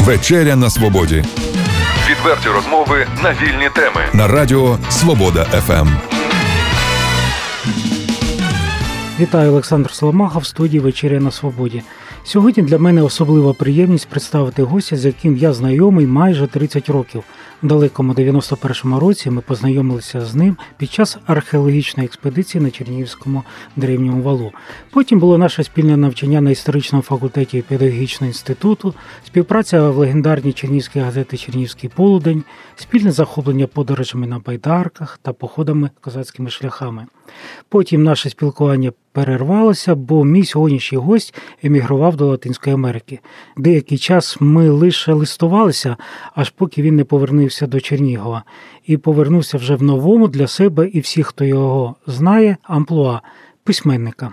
Вечеря на свободі. Відверті розмови на вільні теми. На радіо Свобода ФМ. Вітаю Олександр Соломаха в студії Вечеря на Свободі. Сьогодні для мене особлива приємність представити гостя, з яким я знайомий майже 30 років. У далекому 91-му році ми познайомилися з ним під час археологічної експедиції на Чернігівському древньому валу. Потім було наше спільне навчання на історичному факультеті педагогічного інституту, співпраця в легендарній чернігівській газеті Чернігівський полудень, спільне захоплення подорожами на байдарках та походами козацькими шляхами. Потім наше спілкування перервалося, бо мій сьогоднішній гость емігрував до Латинської Америки. Деякий час ми лише листувалися, аж поки він не повернувся до Чернігова і повернувся вже в новому для себе і всіх, хто його знає, амплуа письменника.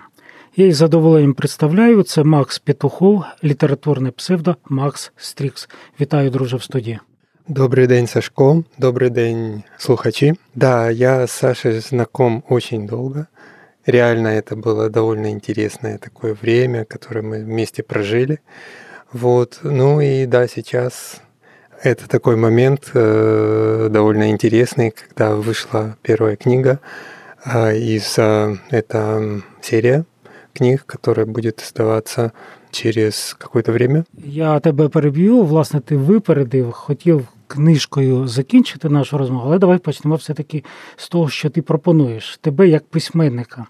Я із задоволенням представляю це Макс Петухов, літературне псевдо Макс Стрікс. Вітаю, друже, в студії. Добрый день, Сашко. Добрый день, слухачи. Да, я с Сашей знаком очень долго. Реально это было довольно интересное такое время, которое мы вместе прожили. Вот. Ну и да, сейчас это такой момент э, довольно интересный, когда вышла первая книга э, из э, это серия книг, которая будет издаваться через какое-то время. Я тебе переб'ю. Власне, ти випередив, хотів книжкою закінчити нашу розмову, але давай почнемо все-таки з того, що ти пропонуєш тебе як письменника.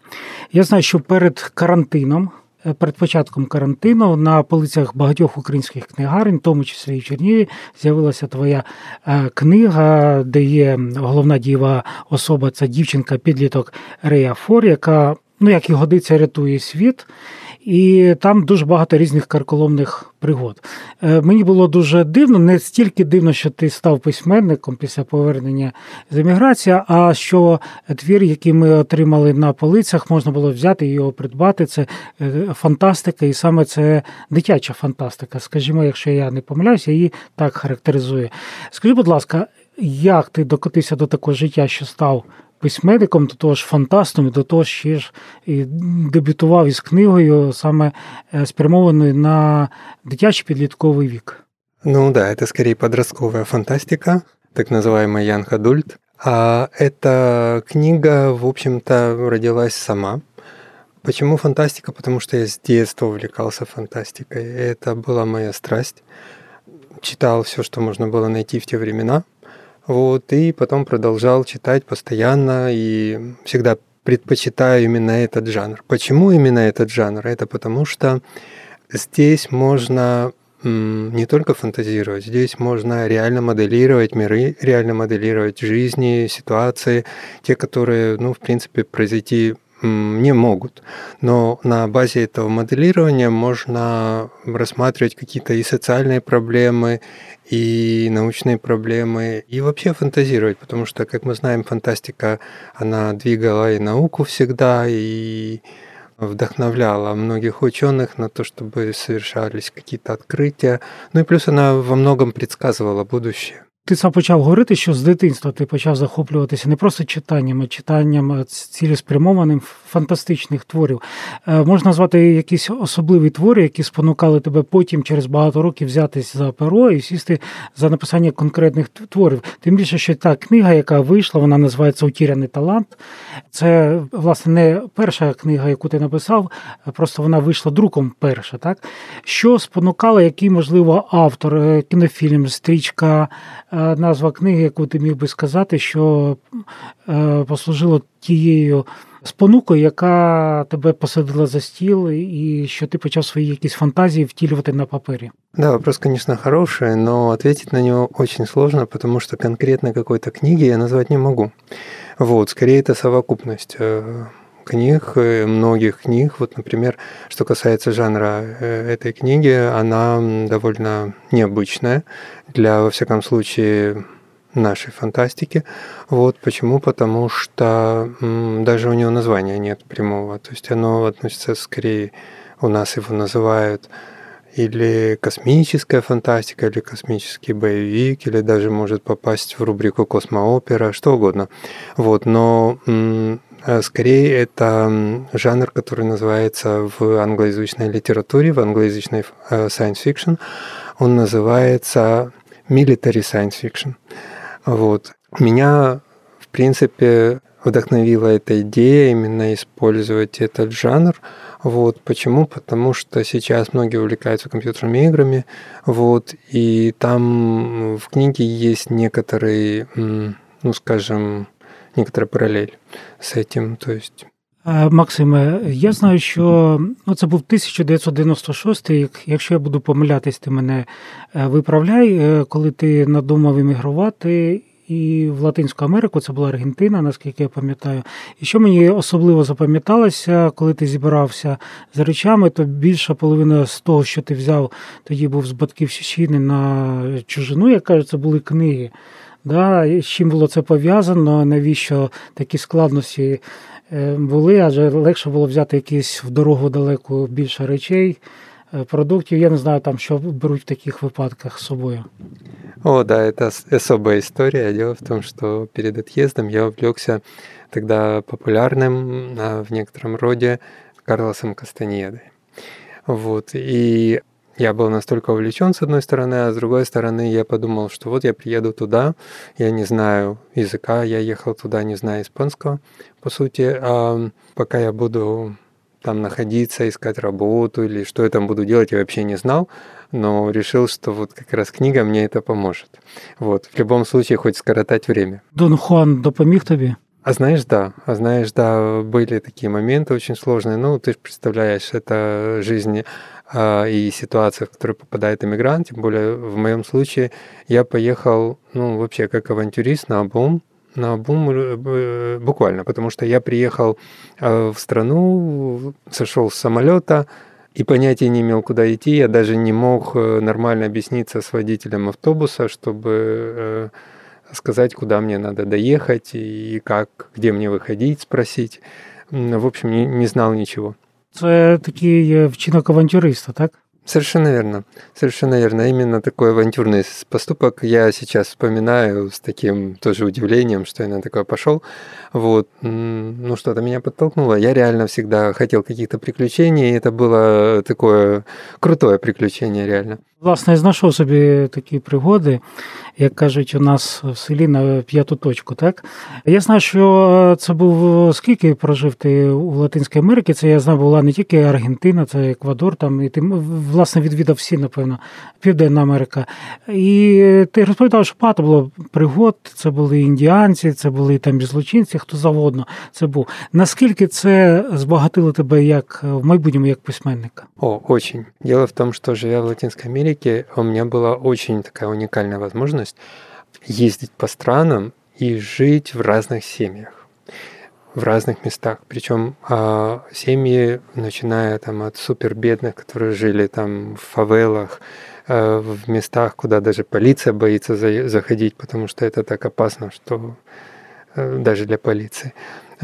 Я знаю, що перед карантином. Перед початком карантину на полицях багатьох українських книгарень, в тому числі і в Чернігові, з'явилася твоя книга, де є головна дієва особа, це дівчинка-підліток Рея Фор, яка, ну як і годиться, рятує світ. І там дуже багато різних карколомних пригод. Мені було дуже дивно, не стільки дивно, що ти став письменником після повернення з еміграції, а що твір, який ми отримали на полицях, можна було взяти і його придбати. Це фантастика, і саме це дитяча фантастика. Скажімо, якщо я не помиляюся, її так характеризує. Скажи, будь ласка, як ти докотився до такого життя, що став? Письменником, до того ж фантастом, до того ще ж і дебютував із книгою, саме спрямованою на дитячий підлітковий вік. Ну да, это скорее подростковая фантастика, так называемый Янг Адульт. А эта книга, в общем-то, родилась сама. Почему фантастика? Потому что я с детства увлекался фантастикой. Это была моя страсть. Читал все, что можно было найти в те времена – вот, и потом продолжал читать постоянно и всегда предпочитаю именно этот жанр. Почему именно этот жанр? Это потому что здесь можно не только фантазировать, здесь можно реально моделировать миры, реально моделировать жизни, ситуации, те, которые, ну, в принципе, произойти не могут. Но на базе этого моделирования можно рассматривать какие-то и социальные проблемы, и научные проблемы, и вообще фантазировать, потому что, как мы знаем, фантастика, она двигала и науку всегда, и вдохновляла многих ученых на то, чтобы совершались какие-то открытия. Ну и плюс она во многом предсказывала будущее. Ти сам почав говорити, що з дитинства ти почав захоплюватися не просто читанням, а читанням цілеспрямованим фантастичних творів. Можна назвати якісь особливі твори, які спонукали тебе потім через багато років взятись за перо і сісти за написання конкретних творів. Тим більше, що та книга, яка вийшла, вона називається Утіряний талант. Це, власне, не перша книга, яку ти написав, просто вона вийшла друком перша. Так? Що спонукало, який, можливо, автор, кінофільм, стрічка назва книги, яку ти міг би сказати, що послужило тією спонукою, яка тебе посадила за стіл, і що ти почав свої якісь фантазії втілювати на папері? Да, вопрос, конечно, хороший, но ответить на него очень сложно, потому что конкретно какой-то книги я назвать не могу. Вот, скорее это совокупность книг, многих книг. Вот, например, что касается жанра этой книги, она довольно необычная для, во всяком случае, нашей фантастики. Вот почему? Потому что даже у него названия нет прямого. То есть оно относится скорее, у нас его называют или космическая фантастика, или космический боевик, или даже может попасть в рубрику космоопера, что угодно. Вот, но А скорее, это жанр, который называется в англоязычной литературе, в англоязычной э, science fiction, он называется military science fiction. Вот. Меня, в принципе, вдохновила эта идея именно использовать этот жанр. Вот. Почему? Потому что сейчас многие увлекаются компьютерными играми, вот, и там в книге есть некоторые, ну, скажем, некоторая паралель з этим. То есть Максиме, я знаю, що ну, це був 1996 рік. Якщо я буду помилятись, ти мене виправляй, коли ти надумав іммігрувати і в Латинську Америку, це була Аргентина, наскільки я пам'ятаю. І що мені особливо запам'яталося, коли ти зібрався з речами, то більша половина з того, що ти взяв, тоді був з батьківщини на чужину, як кажуть, це були книги. Да, З чим було це пов'язано, навіщо такі складності були, адже легше було взяти якісь в дорогу далеку більше речей, продуктів. Я не знаю, там, що беруть в таких випадках з собою. О, да, это особая история. Дело в том, что перед отъездом я увлекся тогда популярным в некотором роде Карлосом Кастаньедой. Вот. И я был настолько увлечен с одной стороны, а с другой стороны я подумал, что вот я приеду туда, я не знаю языка, я ехал туда, не зная испанского, по сути, а пока я буду там находиться, искать работу или что я там буду делать, я вообще не знал но решил, что вот как раз книга мне это поможет. Вот, в любом случае, хоть скоротать время. Дон Хуан допоміг тобі? А знаешь, да, а знаешь, да, были такие моменты очень сложные. Ну, ты же представляешь, это жизнь а, и ситуация, в которую попадает иммигрант. Тем более в моем случае я поехал, ну, вообще как авантюрист на обум, на обум э, буквально, потому что я приехал а, в страну, сошел с самолета, и понятия не имел, куда идти. Я даже не мог э, нормально объясниться с водителем автобуса, чтобы э, сказать, куда мне надо доехать и как, где мне выходить, спросить. В общем, не, не знал ничего. Це такий вчинок авантюриста, так? Совершенно верно. Совершенно верно. Именно такой авантюрный поступок я сейчас вспоминаю с таким тоже удивлением, что я на такое пошел. Вот. Ну, что-то меня подтолкнуло. Я реально всегда хотел каких-то приключений, и это было такое крутое приключение реально. Власне, я знайшов собі такі пригоди, як кажуть, у нас в селі на п'яту точку. Так я знаю, що це був скільки прожив ти у Латинській Америці. Це я знаю, була не тільки Аргентина, це Еквадор. Там і ти власне відвідав всі, напевно, Південна Америка. І ти розповідав, що багато було пригод. Це були індіанці, це були там і злочинці, хто завгодно це був. Наскільки це збагатило тебе як в майбутньому, як письменника? О, очень. Дело в том, что живя в Латинской Америке, Америке у меня была очень такая уникальная возможность ездить по странам и жить в разных семьях, в разных местах. Причем а, семьи, начиная там от супер бедных, которые жили там в фавелах, а, в местах, куда даже полиция боится за, заходить, потому что это так опасно, что а, даже для полиции,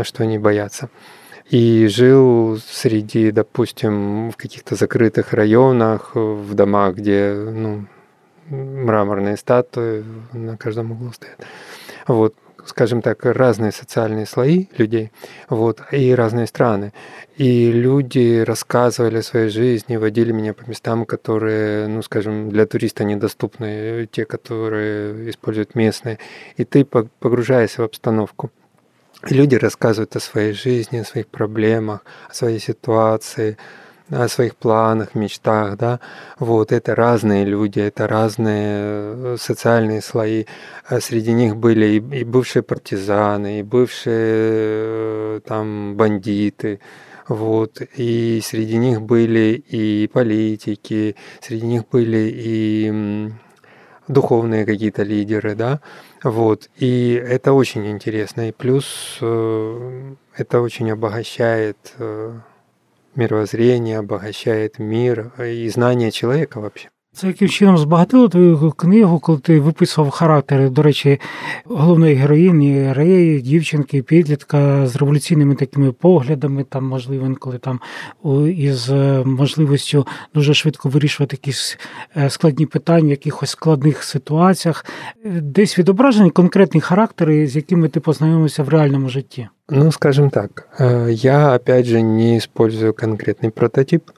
что они боятся и жил среди, допустим, в каких-то закрытых районах, в домах, где ну, мраморные статуи на каждом углу стоят. Вот, скажем так, разные социальные слои людей, вот, и разные страны. И люди рассказывали о своей жизни, водили меня по местам, которые, ну, скажем, для туриста недоступны, те, которые используют местные. И ты погружаешься в обстановку. Люди рассказывают о своей жизни, о своих проблемах, о своей ситуации, о своих планах, мечтах, да, вот, это разные люди, это разные э, социальные слои, а среди них были и, и бывшие партизаны, и бывшие э, там бандиты, вот, и среди них были и политики, среди них были и духовные какие-то лидеры, да, вот, и это очень интересно, и плюс э, это очень обогащает мировоззрение, обогащает мир и знание человека вообще. Це яким чином збагатило твою книгу, коли ти виписував характери, до речі, головної героїні, Реї, дівчинки, підлітка з революційними такими поглядами, там, можливо, інколи там із е, можливістю дуже швидко вирішувати якісь е, складні питання в якихось складних ситуаціях, десь відображені конкретні характери, з якими ти познайомився в реальному житті. Ну, скажем так, э, я, опять же, не использую конкретный прототип,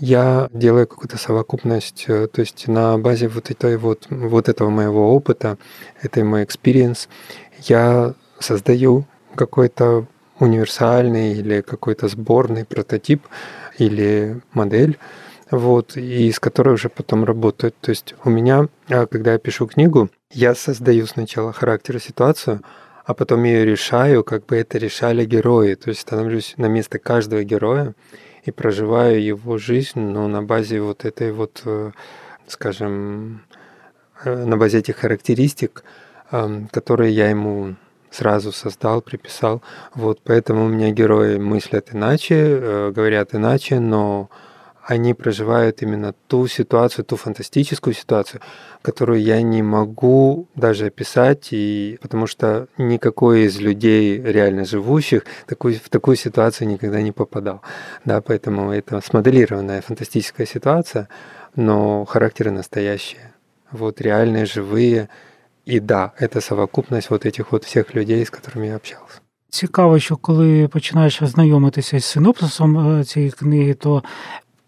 я делаю какую-то совокупность, э, то есть на базе вот, этой вот, вот этого моего опыта, этой мой experience, я создаю какой-то универсальный или какой-то сборный прототип или модель, вот, и с которой уже потом работают. То есть у меня, а, когда я пишу книгу, я создаю сначала характер и ситуацию, а потом ее решаю, как бы это решали герои. То есть становлюсь на место каждого героя и проживаю его жизнь, но на базе вот этой вот, э, скажем, э, на базе этих характеристик, эм, которые я ему сразу создал, приписал. Вот, поэтому у меня герои мыслят иначе, э, говорят иначе, но они проживают именно ту ситуацию, ту фантастическую ситуацию, которую я не могу даже описать, и потому что никакой из людей реально живущих такой, в такую ситуацию никогда не попадал. Да, поэтому это смоделированная фантастическая ситуация, но характеры настоящие. Вот реальные, живые. И да, это совокупность вот этих вот всех людей, с которыми я общался. Цікаво, що коли починаєш знайомитися з синопсисом цієї книги, то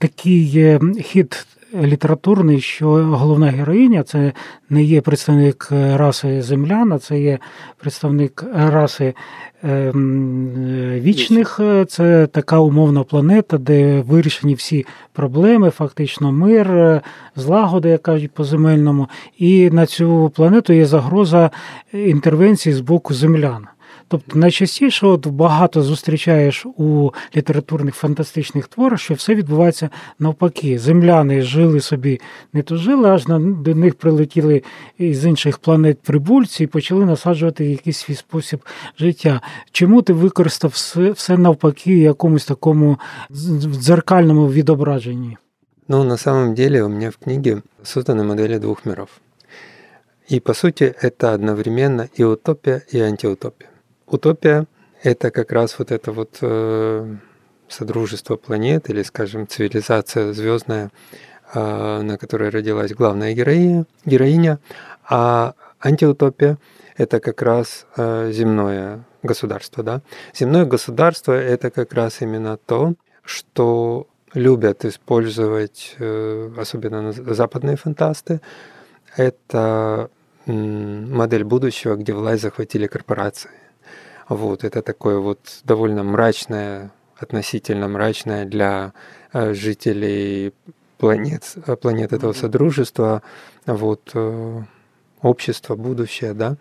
такий хід літературний, що головна героїня це не є представник раси земляна, це є представник раси вічних. Це така умовна планета, де вирішені всі проблеми, фактично мир, злагода, як кажуть по земельному. І на цю планету є загроза інтервенції з боку землян. Тобто найчастіше от багато зустрічаєш у літературних фантастичних творах, що все відбувається навпаки. Земляни жили собі, не то жили, аж до них прилетіли із інших планет прибульці і почали насаджувати якийсь свій спосіб життя. Чому ти використав все, все навпаки, якомусь такому дзеркальному відображенні? Ну, на самом деле у меня в книге созданы модели двух миров. И по сути это одновременно и утопия, и антиутопия. Утопия — это как раз вот это вот э, содружество планет или, скажем, цивилизация звездная, э, на которой родилась главная героиня, героиня, а антиутопия — это как раз э, земное государство. Да? Земное государство — это как раз именно то, что любят использовать, э, особенно западные фантасты, это модель будущего, где власть захватили корпорации. Вот, это такое вот довольно мрачное, относительно мрачное для э, жителей планет, э, планет этого содружества, вот, э, общество, будущее, да.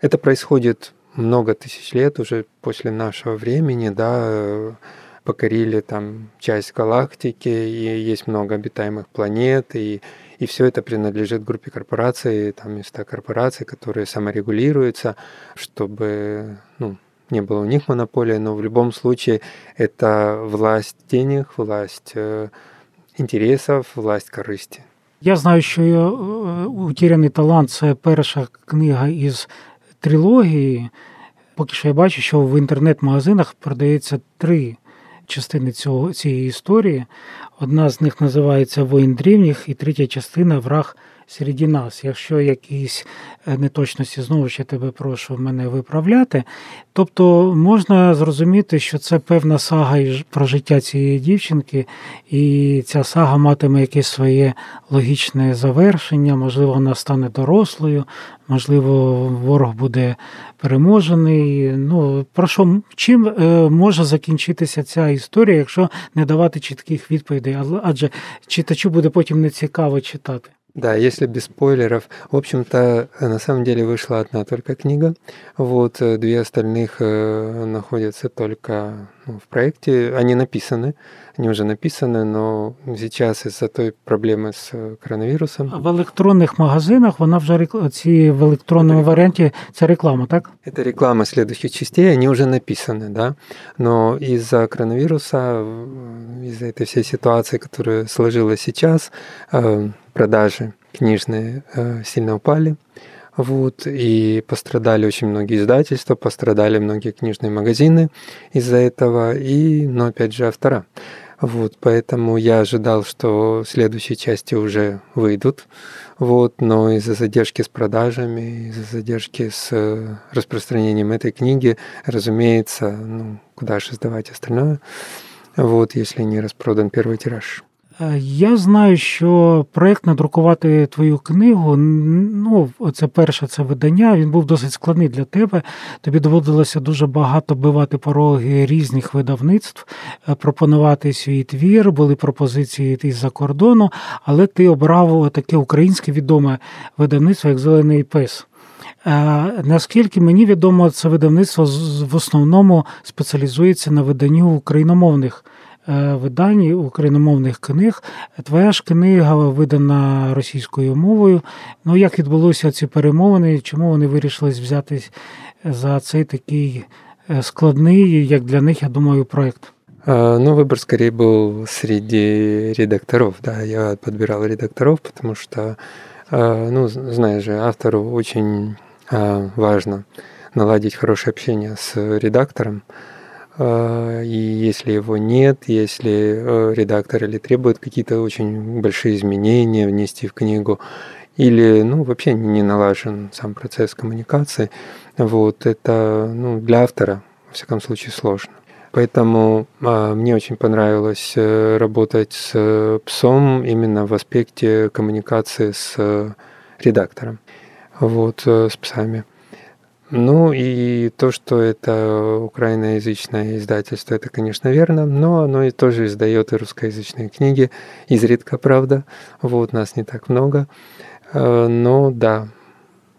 Это происходит много тысяч лет уже после нашего времени, да, покорили там часть галактики, и есть много обитаемых планет, и и все это принадлежит группе корпораций, там места корпораций, которые саморегулируются, чтобы ну, не было у них монополии, но в любом случае это власть денег, власть э, інтересів, власть користі. Я знаю, що «Утіряний талант це перша книга із трилогії. Поки що я бачу, що в інтернет-магазинах продається три частини цього, цієї історії. Одна з них називається Воїн дрівніх, і третя частина Враг серед нас. Якщо якісь е, неточності, знову ж я тебе прошу мене виправляти. Тобто можна зрозуміти, що це певна сага про життя цієї дівчинки, і ця сага матиме якесь своє логічне завершення, можливо, вона стане дорослою, можливо, ворог буде переможений. Ну, про що чим е, може закінчитися ця історія, якщо не давати чітких відповідей, адже читачу буде потім нецікаво читати. Да, если без спойлеров. В общем-то, на самом деле вышла одна только книга. Вот э, две остальных э, находятся только ну, в проекте. Они написаны, они уже написаны, но сейчас из-за той проблемы с э, коронавирусом. В электронных магазинах вона вже ці в електронному варіанті це реклама, так? Это реклама следующих частей, они уже написаны, да. Но из-за коронавируса, из-за этой всей ситуации, которая сложилась сейчас, продажи книжные э, сильно упали. Вот, и пострадали очень многие издательства, пострадали многие книжные магазины из-за этого, и, но опять же, автора. Вот, поэтому я ожидал, что следующие части уже выйдут. Вот, но из-за задержки с продажами, из-за задержки с э, распространением этой книги, разумеется, ну, куда же сдавать остальное, вот, если не распродан первый тираж. Е, Я знаю, що проєкт надрукувати твою книгу, ну, це перше це видання, він був досить складний для тебе. Тобі доводилося дуже багато бивати пороги різних видавництв, е, пропонувати свій твір, були пропозиції із-за кордону, але ти обрав таке українське відоме видавництво, як Зелений пес. Е, Наскільки мені відомо, це видавництво в основному спеціалізується на виданню україномовних видань, україномовних книг. Твоя ж книга видана російською мовою. Ну, як відбулося ці перемовини? Чому вони вирішили взятись за цей такий е, складний, як для них, я думаю, проєкт? А, Ну, выбор скорее был среди редакторов, да, я подбирал редакторов, потому что, ну, знаешь же, автору очень важно наладить хорошее общение с редактором, и если его нет, если э, редактор или требует какие-то очень большие изменения внести в книгу, или, ну, вообще не налажен сам процесс коммуникации, вот, это, ну, для автора, во всяком случае, сложно. Поэтому а, мне очень понравилось э, работать с э, псом именно в аспекте коммуникации с э, редактором, вот, э, с псами. Ну и то, что это украиноязычное издательство, это, конечно, верно, но оно и тоже издает и русскоязычные книги, изредка, правда, вот, нас не так много, Э, но да,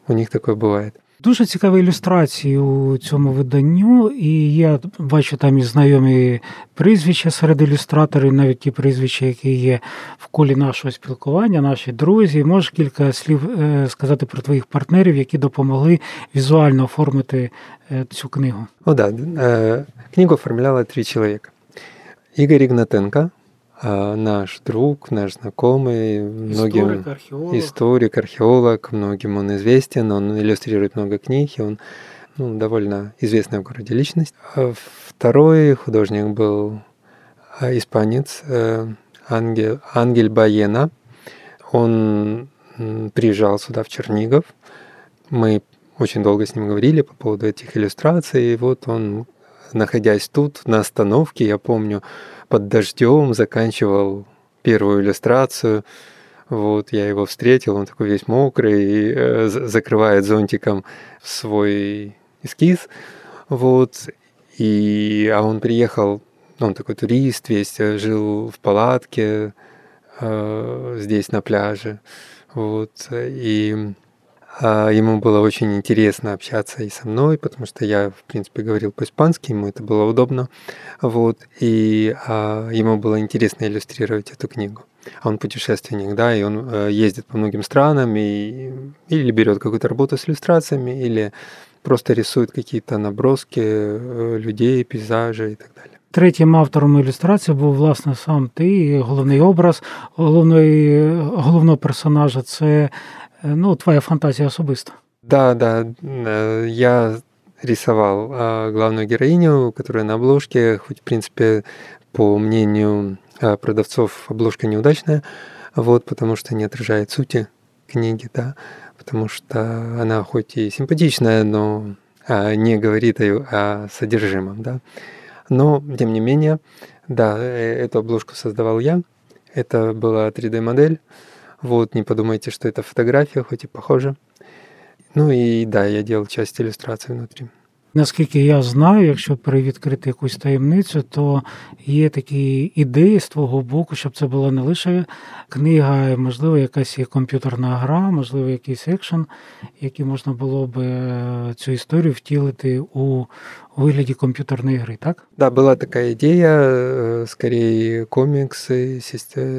у них такое бывает. Дуже цікаві ілюстрації у цьому виданню, і я бачу там і знайомі прізвища серед ілюстраторів, навіть ті прізвища, які є в колі нашого спілкування, наші друзі. Можеш кілька слів е, сказати про твоїх партнерів, які допомогли візуально оформити е, цю книгу? Ну да, э, книгу оформляло три человека. Игорь Игнатенко, а, наш друг, наш знакомый, многим археолог. историк, археолог, многим он известен, он иллюстрирует много книг, и он ну, довольно известная в городе личность. А Второй художник был а, испанец э, Ангел, Ангель Баена. Он приезжал сюда, в Чернигов. Мы очень долго с ним говорили по поводу этих иллюстраций. И вот он, находясь тут, на остановке, я помню, под дождем заканчивал первую иллюстрацию. Вот, я его встретил, он такой весь мокрый, и, э, за- закрывает зонтиком свой эскиз. Вот, и, а он приехал, он такой турист весь, э, жил в палатке э, здесь на пляже. Вот, и ему было очень интересно общаться и со мной, потому что я, в принципе, говорил по-испански, ему это было удобно. Вот, и а, ему было интересно иллюстрировать эту книгу. А он путешественник, да, и он э, ездит по многим странам, и или берет какую-то работу с иллюстрациями, или просто рисует какие-то наброски э, людей, пейзажей и так далее. Третім автором ілюстрації був власне сам ти, і головний образ головної, головного персонажа це е, ну, твоя фантазія особиста. Да, да, э, я рисовал а, главную героиню, которая на обложке, хоть, в принципе, по мнению а, продавцов, обложка неудачная, вот, потому что не отражает сути книги, да, потому что она хоть и симпатичная, но а, не говорит о, о содержимом, да. Но, тем не менее, да, э, эту обложку создавал я, это была 3D-модель, вот, не подумайте, что это фотография, хоть и похоже. Ну і да, я делал часть ілюстрації внутрі. Наскільки я знаю, якщо привідкрити якусь таємницю, то є такі ідеї з твого боку, щоб це була не лише книга, можливо, якась є комп'ютерна гра, можливо, якийсь екшен, який можна було би е, цю історію втілити у вигляді комп'ютерної гри, так? Да, была такая идея, э, скорее комиксы,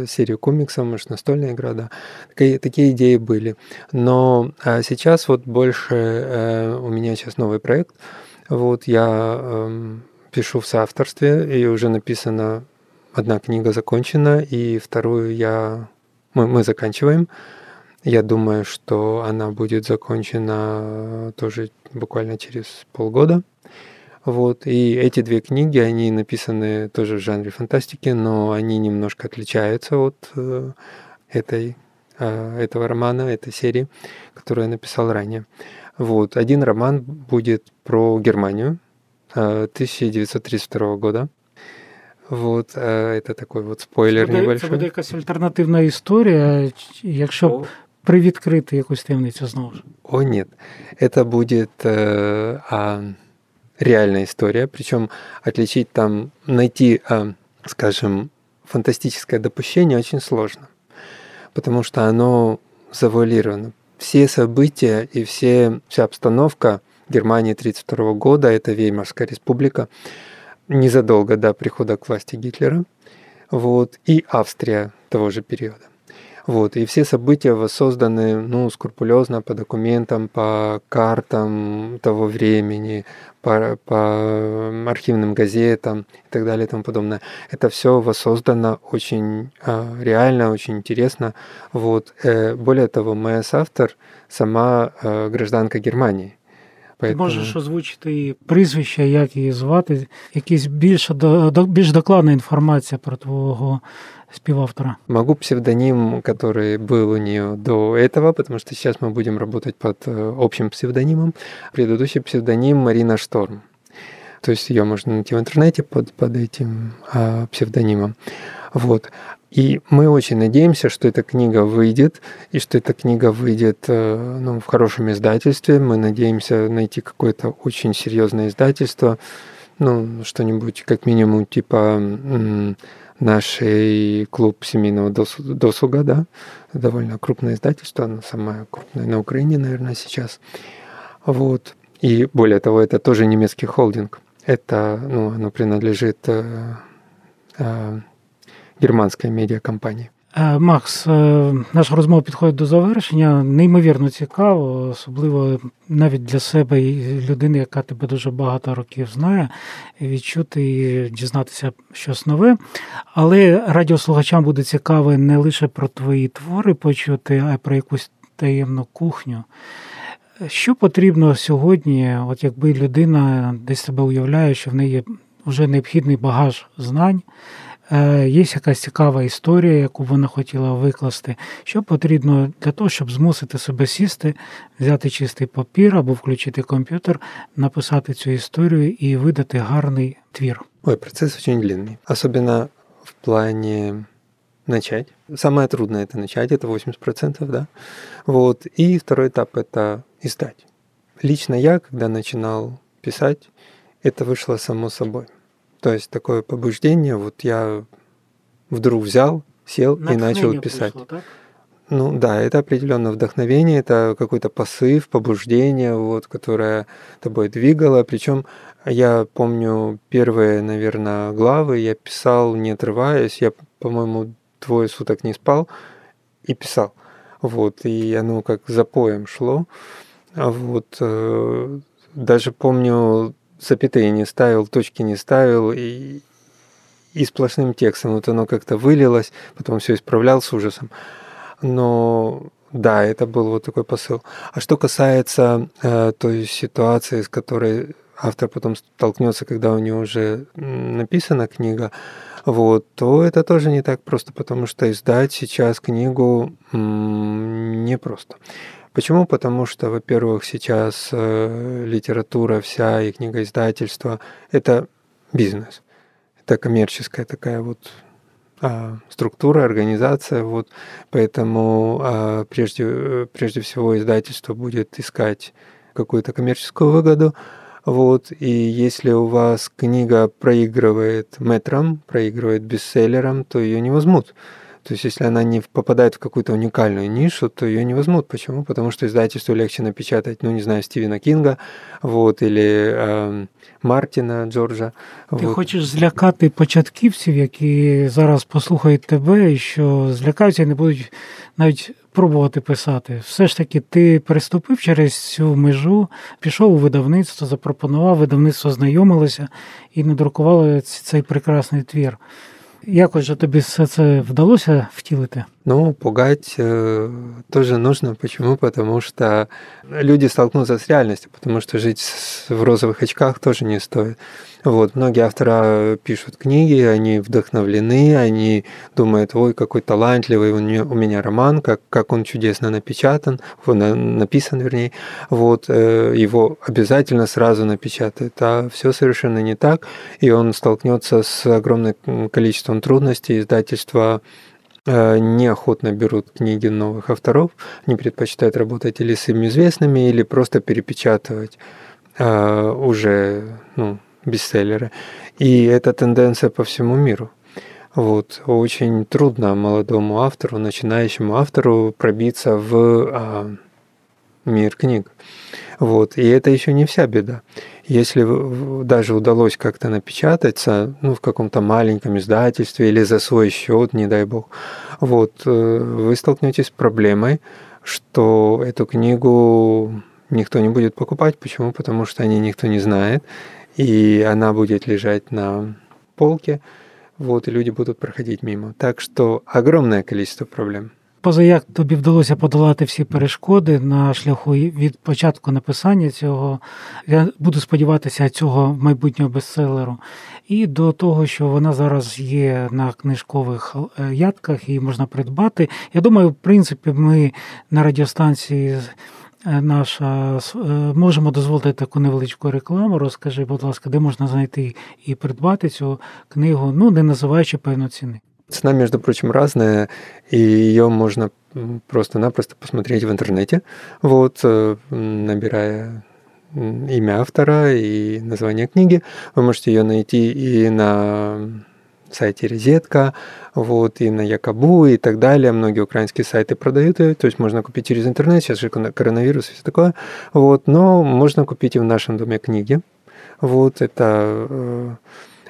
серию комиксов, может, настольная игра, да. Такие, такие идеи были. Но а, сейчас вот больше э, у меня сейчас новый проект. Вот я эм, пишу в соавторстве, и уже написана одна книга закончена, и вторую я мы, мы заканчиваем. Я думаю, что она будет закончена тоже буквально через полгода. Вот, и эти две книги, они написаны тоже в жанре фантастики, но они немножко отличаются от э, этой, э, этого романа, этой серии, которую я написал ранее. Вот, один роман будет про Германию э, 1932 года. Вот, э, это такой вот спойлер Це буде, небольшой. це буде якась альтернативна історія, чи- якщо б привідкрити якусь таємницю знову ж. О, нет. Это будет э, а, реальная история. Причем отличить там, найти, а, скажем, фантастическое допущение очень сложно. Потому что оно завуалировано. Все события и все, вся обстановка Германии 1932 года, это Веймарская республика, незадолго до прихода к власти Гитлера, вот, и Австрия того же периода. Вот, и все события воссозданы ну, скрупулезно по документам, по картам того времени, по, по архивным газетам и так далее и тому подобное. Это все воссоздано очень а, реально, очень интересно. Вот. Э, более того, моя соавтор сама а, гражданка Германии. Ти можеш озвучити і прізвище, як її звати, якась більш, до- до- більш докладна інформація про твого співавтора. Могу псевдоним, который был у нее до этого, потому что сейчас мы будем работать под э, общим псевдонимом. Предыдущий псевдоним Марина Шторм. То есть ее можно найти в интернете под, под этим а, псевдонимом. Вот. И мы очень надеемся, что эта книга выйдет, и что эта книга выйдет э, ну, в хорошем издательстве. Мы надеемся найти какое-то очень серьезное издательство, ну, что-нибудь как минимум типа нашей клуб семейного дос- досуга, да, довольно крупное издательство, оно самое крупное на Украине, наверное, сейчас. Вот. И более того, это тоже немецкий холдинг. Это, ну, оно принадлежит э, э, германской медиакомпании. Е, Макс, е, наша розмова підходить до завершення. Неймовірно цікаво, особливо навіть для себе і людини, яка тебе дуже багато років знає, відчути і дізнатися щось нове. Але радіослухачам буде цікаво не лише про твої твори почути, а й про якусь таємну кухню. Що потрібно сьогодні, от якби людина десь себе уявляє, що в неї вже необхідний багаж знань, є якась цікава історія, яку вона хотіла викласти. Що потрібно для того, щоб змусити себе сісти, взяти чистий папір або включити комп'ютер, написати цю історію і видати гарний твір. Ой, процесс очень длинный. Особенно в плане начать. Самое трудное это начать, это 80%, да. Вот. И второй этап это издать. Лично я, когда начинал писать, это вышло само собой. То есть такое побуждение, вот я вдруг взял, сел и начал писать. прийшло, так? Ну да, это определенно вдохновение, это какой-то посыв, побуждение, вот, которое тобой двигало. Причем я помню первые, наверное, главы я писал, не отрываясь. Я, по-моему, двое суток не спал и писал. Вот, и оно как запоем шло. А вот э, даже помню, запятые не ставил, точки не ставил, и, и сплошным текстом. Вот оно как-то вылилось, потом все исправлял с ужасом. Но да, это был вот такой посыл. А что касается э, той ситуации, с которой автор потом столкнется, когда у него уже написана книга, вот, то это тоже не так просто, потому что издать сейчас книгу м, непросто. Почему? Потому что, во-первых, сейчас э, литература вся и книгоиздательство – это бизнес. Это коммерческая такая вот а, структура, организация. Вот, поэтому а, прежде, прежде всего издательство будет искать какую-то коммерческую выгоду. Вот, и если у вас книга проигрывает метром, проигрывает бестселлером, то ее не возьмут. То есть, если она не попадает в какую-то уникальную нишу, то ее не возьмут. Почему? Потому что издательству легче напечатать, ну, не знаю, Стивена Кинга, вот, или эм, Мартина Джорджа. Ти вот. хочеш злякати початківців, які зараз послухають тебе, і що злякаються і не будуть навіть пробувати писати. Все ж таки, ти переступив через цю межу, пішов у видавництво, запропонував, видавництво знайомилося і надрукувало цей прекрасний твір. Якось же тобі все це вдалося втілити? Ну, пугать э, тоже нужно. Почему? Потому что люди столкнутся с реальностью, потому что жить в розовых очках тоже не стоит. Вот, многие авторы пишут книги, они вдохновлены, они думают, ой, какой талантливый у меня, у меня роман, как, как он чудесно напечатан, написан, вернее. Вот, э, его обязательно сразу напечатают. А все совершенно не так, и он столкнется с огромным количеством трудностей. Издательства неохотно берут книги новых авторов, они предпочитают работать или с им известными, или просто перепечатывать э, уже ну, бестселлеры. И это тенденция по всему миру. Вот. Очень трудно молодому автору, начинающему автору пробиться в а, мир книг. Вот. И это еще не вся беда. Если даже удалось как-то напечататься ну, в каком-то маленьком издательстве или за свой счет, не дай бог, вот, э, вы столкнетесь с проблемой, что эту книгу никто не будет покупать. Почему? Потому что о ней никто не знает и она будет лежать на полке, вот, и люди будуть проходити мимо. Так що огромне количество проблем. Поза як тобі вдалося подолати всі перешкоди на шляху від початку написання цього, я буду сподіватися, цього майбутнього бестселеру, і до того, що вона зараз є на книжкових е, ядках і можна придбати. Я думаю, в принципі, ми на радіостанції Е, наша е, можемо дозволити таку невеличку рекламу. Розкажи, будь ласка, де можна знайти і придбати цю книгу, ну не називаючи певну ціни. Цена, между прочим, разная, и ее можно просто-напросто посмотреть в интернете, вот, э, набирая имя автора и название книги. Вы можете ее найти и на сайте Резетка, вот, и на Якобу и так далее. Многие украинские сайты продают ее, то есть можно купить через интернет, сейчас же коронавирус и все такое. Вот, но можно купить и в нашем доме книги. Вот, это э,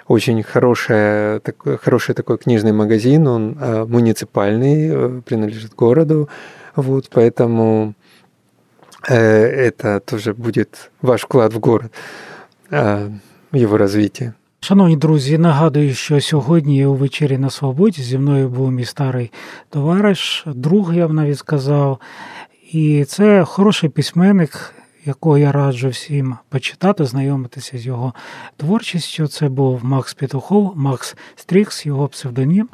очень хорошая, так, хороший такой книжный магазин, он э, муниципальный, э, принадлежит городу, вот, поэтому э, это тоже будет ваш вклад в город, э, в его развитие. Шановні друзі, нагадую, що сьогодні у вечері на свободі зі мною був мій старий товариш, друг, я б навіть сказав. І це хороший письменник, якого я раджу всім почитати, знайомитися з його творчістю. Це був Макс Петухов, Макс Стрікс, його псевдонім.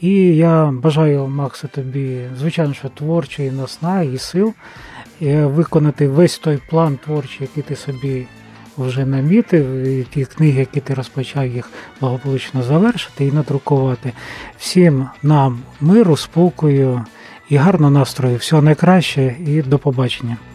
І я бажаю, Максу, тобі, звичайно, що творчої насна і сил виконати весь той план творчий, який ти собі вже намітив, і ті книги, які ти розпочав, їх благополучно завершити і надрукувати. Всім нам миру, спокою і гарного настрою. Всього найкраще і до побачення.